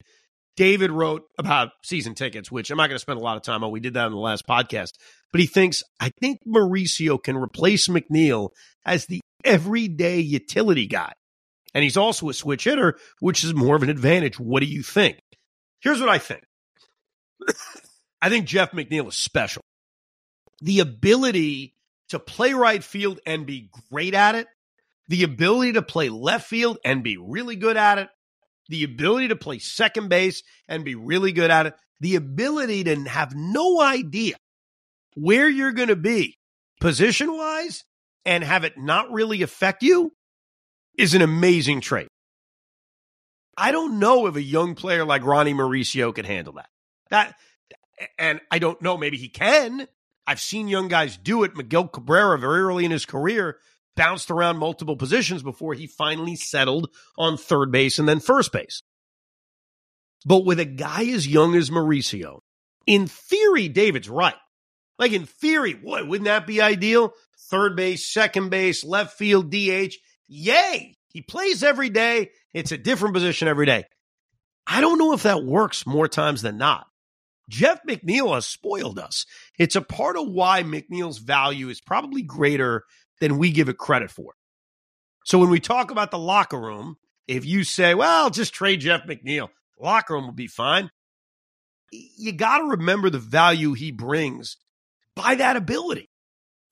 David wrote about season tickets, which I'm not going to spend a lot of time on. We did that in the last podcast. But he thinks, I think Mauricio can replace McNeil as the everyday utility guy. And he's also a switch hitter, which is more of an advantage. What do you think? Here's what I think I think Jeff McNeil is special. The ability to play right field and be great at it, the ability to play left field and be really good at it, the ability to play second base and be really good at it, the ability to have no idea where you're going to be position wise and have it not really affect you is an amazing trait. I don't know if a young player like Ronny Mauricio can handle that. That and I don't know, maybe he can. I've seen young guys do it. Miguel Cabrera, very early in his career, bounced around multiple positions before he finally settled on third base and then first base. But with a guy as young as Mauricio, in theory, David's right. Like in theory, boy, wouldn't that be ideal? Third base, second base, left field, DH. Yay! He plays every day. It's a different position every day. I don't know if that works more times than not. Jeff McNeil has spoiled us. It's a part of why McNeil's value is probably greater than we give it credit for. So when we talk about the locker room, if you say, well, just trade Jeff McNeil, locker room will be fine. You got to remember the value he brings by that ability.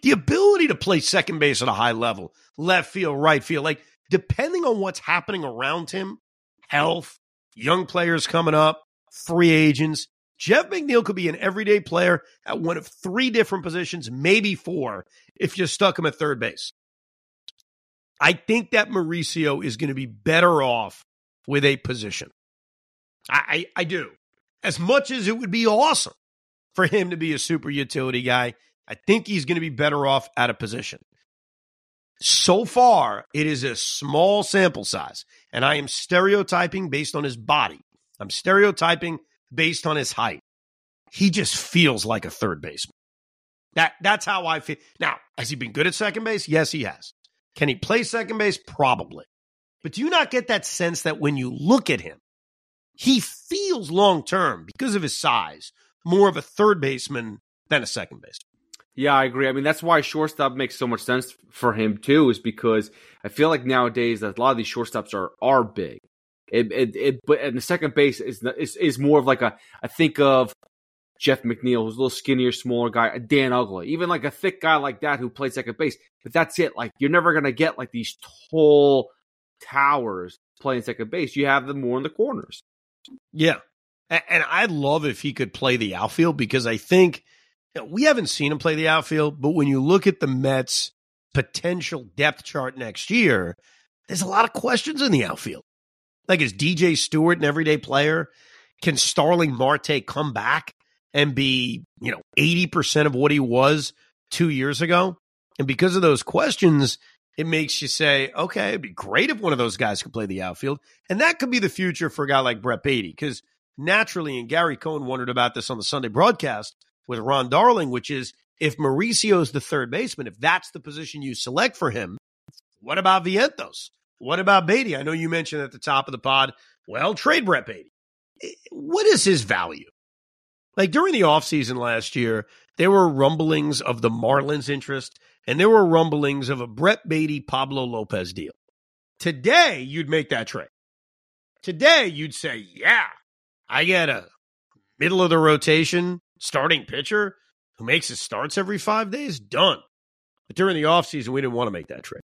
The ability to play second base at a high level, left field, right field, like depending on what's happening around him, health, young players coming up, free agents, Jeff McNeil could be an everyday player at one of three different positions, maybe four, if you stuck him at third base. I think that Mauricio is going to be better off with a position. I, I, I do. As much as it would be awesome for him to be a super utility guy, I think he's going to be better off at a position. So far, it is a small sample size, and I am stereotyping based on his body. I'm stereotyping based on his height. He just feels like a third baseman. That that's how I feel. Now, has he been good at second base? Yes, he has. Can he play second base? Probably. But do you not get that sense that when you look at him, he feels long term because of his size more of a third baseman than a second baseman? Yeah, I agree. I mean, that's why shortstop makes so much sense for him too, is because I feel like nowadays that a lot of these shortstops are are big. It, it, it, but and the second base is, is is more of like a I think of Jeff McNeil, who's a little skinnier, smaller guy, Dan Uggla, even like a thick guy like that who played second base. But that's it. Like you're never gonna get like these tall towers playing second base. You have them more in the corners. Yeah, And I'd love if he could play the outfield because I think we haven't seen him play the outfield, but when you look at the Mets' potential depth chart next year, there's a lot of questions in the outfield. Like, is DJ Stewart an everyday player? Can Starling Marte come back and be, you know, 80% of what he was two years ago? And because of those questions, it makes you say, okay, it'd be great if one of those guys could play the outfield. And that could be the future for a guy like Brett Baty. Because naturally, and Gary Cohen wondered about this on the Sunday broadcast with Ron Darling, which is if Mauricio's the third baseman, if that's the position you select for him, what about Vientos? What about Baty? I know you mentioned at the top of the pod, well, trade Brett Baty. Eh, what is his value? Like during the offseason last year, there were rumblings of the Marlins' interest, and there were rumblings of a Brett Baty Pablo Lopez deal. Today, you'd make that trade. Today, you'd say, yeah, I get a middle of the rotation starting pitcher who makes his starts every five days. Done. But during the offseason, we didn't want to make that trade.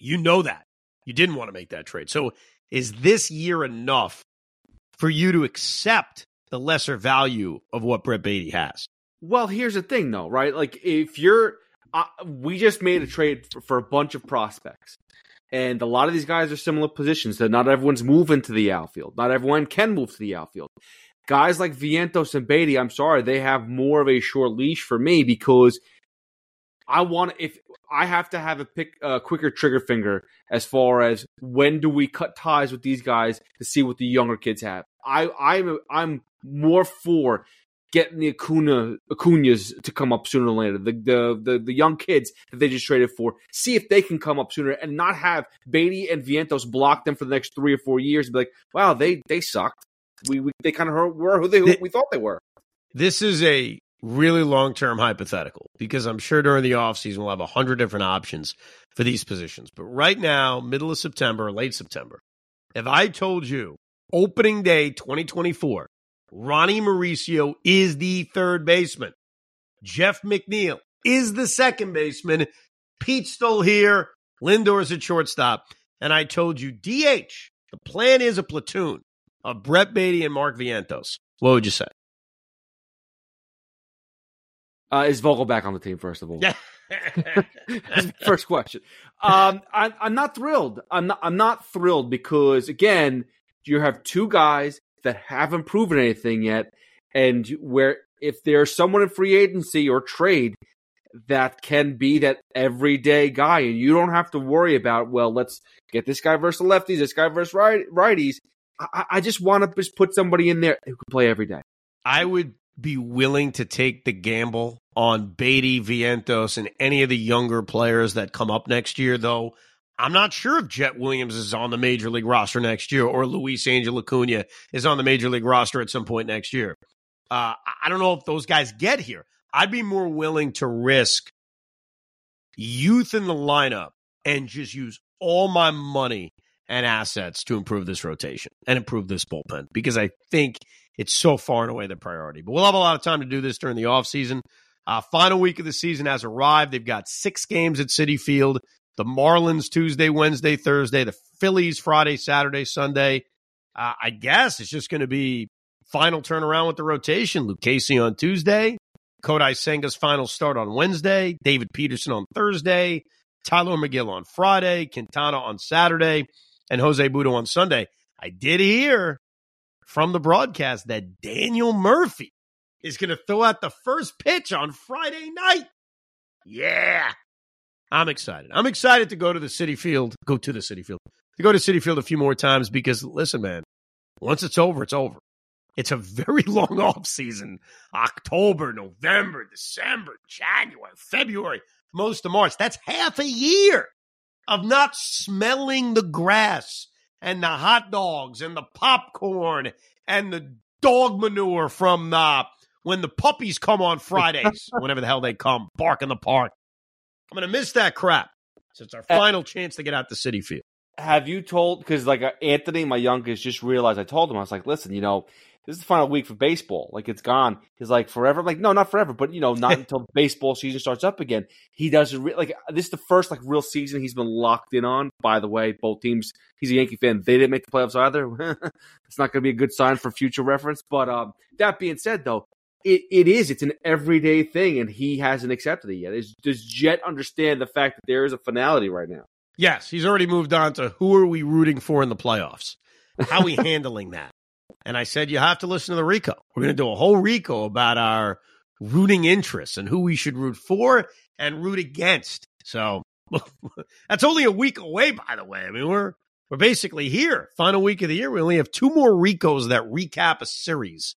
You know that. You didn't want to make that trade. So is this year enough for you to accept the lesser value of what Brett Baty has? Well, here's the thing, though, right? Like, if you're, uh, we just made a trade for, for, a bunch of prospects, and a lot of these guys are similar positions. That not everyone's moving to the outfield. Not everyone can move to the outfield. Guys like Vientos and Baty, I'm sorry, they have more of a short leash for me because I want if I have to have a pick a quicker trigger finger as far as when do we cut ties with these guys to see what the younger kids have. I I'm I'm more for getting the Acuna Acuna's to come up sooner or later. The, the the the young kids that they just traded for, see if they can come up sooner and not have Baty and Vientos block them for the next three or four years and be like, wow, they they sucked. We, we they kind of were who they who we thought they were. This is a really long term hypothetical because I'm sure during the offseason we'll have a hundred different options for these positions. But right now, middle of September, late September, if I told you opening day 2024, Ronny Mauricio is the third baseman, Jeff McNeil is the second baseman, Pete Stoll here, Lindor's at shortstop, and I told you DH, the plan is a platoon of Brett Baty and Mark Vientos. What would you say? Uh, is Vogelbach on the team? First of all, yeah. first question. Um, I, I'm not thrilled. I'm not. I'm not thrilled because again, you have two guys that haven't proven anything yet, and where if there's someone in free agency or trade that can be that everyday guy, and you don't have to worry about well, let's get this guy versus lefties, this guy versus right, righties. I, I just want to just put somebody in there who can play every day. I would be willing to take the gamble on Baty, Vientos, and any of the younger players that come up next year, though. I'm not sure if Jett Williams is on the major league roster next year or Luis Angel Acuna is on the major league roster at some point next year. Uh, I don't know if those guys get here. I'd be more willing to risk youth in the lineup and just use all my money and assets to improve this rotation and improve this bullpen because I think it's so far and away the priority. But we'll have a lot of time to do this during the offseason. Uh, final week of the season has arrived. They've got six games at Citi Field. The Marlins Tuesday, Wednesday, Thursday. The Phillies Friday, Saturday, Sunday. Uh, I guess it's just going to be final turnaround with the rotation. Lucchesi on Tuesday. Kodai Senga's final start on Wednesday. David Peterson on Thursday. Tylor Megill on Friday. Quintana on Saturday. And Jose Butto on Sunday. I did hear from the broadcast that Daniel Murphy is going to throw out the first pitch on Friday night. Yeah. I'm excited. I'm excited to go to the Citi Field, go to the Citi Field, to go to Citi Field a few more times because listen, man, once it's over, it's over. It's a very long off season. October, November, December, January, February, most of March. That's half a year of not smelling the grass and the hot dogs and the popcorn and the dog manure from the when the puppies come on Fridays, whenever the hell they come, bark in the park. I'm going to miss that crap. So it's our final uh, chance to get out the Citi Field. Have you told, because like uh, Anthony, my youngest, just realized I told him, I was like, listen, you know, this is the final week for baseball. Like it's gone. He's like forever. I'm like no, not forever, but you know, not until baseball season starts up again. He doesn't re- like this is the first like real season he's been locked in on. By the way, both teams. He's a Yankee fan. They didn't make the playoffs either. it's not going to be a good sign for future reference. But um, that being said, though, it, it is. It's an everyday thing, and he hasn't accepted it yet. Is, does Jet understand the fact that there is a finality right now? Yes, he's already moved on to who are we rooting for in the playoffs? How are we handling that? And I said, you have to listen to the Rico. We're going to do a whole Rico about our rooting interests and who we should root for and root against. So that's only a week away, by the way. I mean, we're we're basically here. Final week of the year. We only have two more Ricos that recap a series.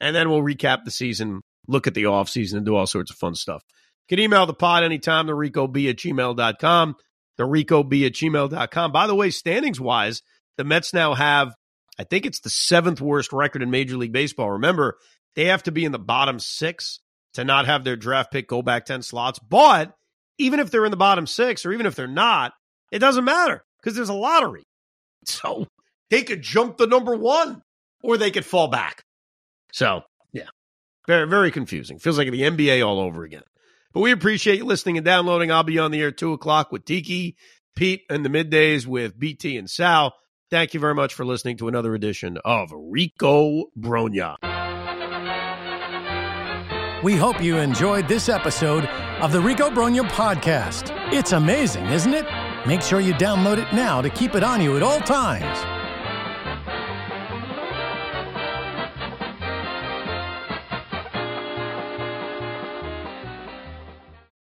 And then we'll recap the season, look at the off season, and do all sorts of fun stuff. You can email the pod anytime, the Rico B at gmail.com. The Rico B at gmail.com. By the way, standings wise, the Mets now have I think it's the seventh worst record in Major League Baseball. Remember, they have to be in the bottom six to not have their draft pick go back 10 slots. But even if they're in the bottom six, or even if they're not, it doesn't matter because there's a lottery. So they could jump the number one or they could fall back. So, yeah, very, very confusing. Feels like the NBA all over again. But we appreciate you listening and downloading. I'll be on the air two o'clock with Tiki, Pete, and the middays with BT and Sal. Thank you very much for listening to another edition of Rico Brogna. We hope you enjoyed this episode of the Rico Brogna podcast. It's amazing, isn't it? Make sure you download it now to keep it on you at all times.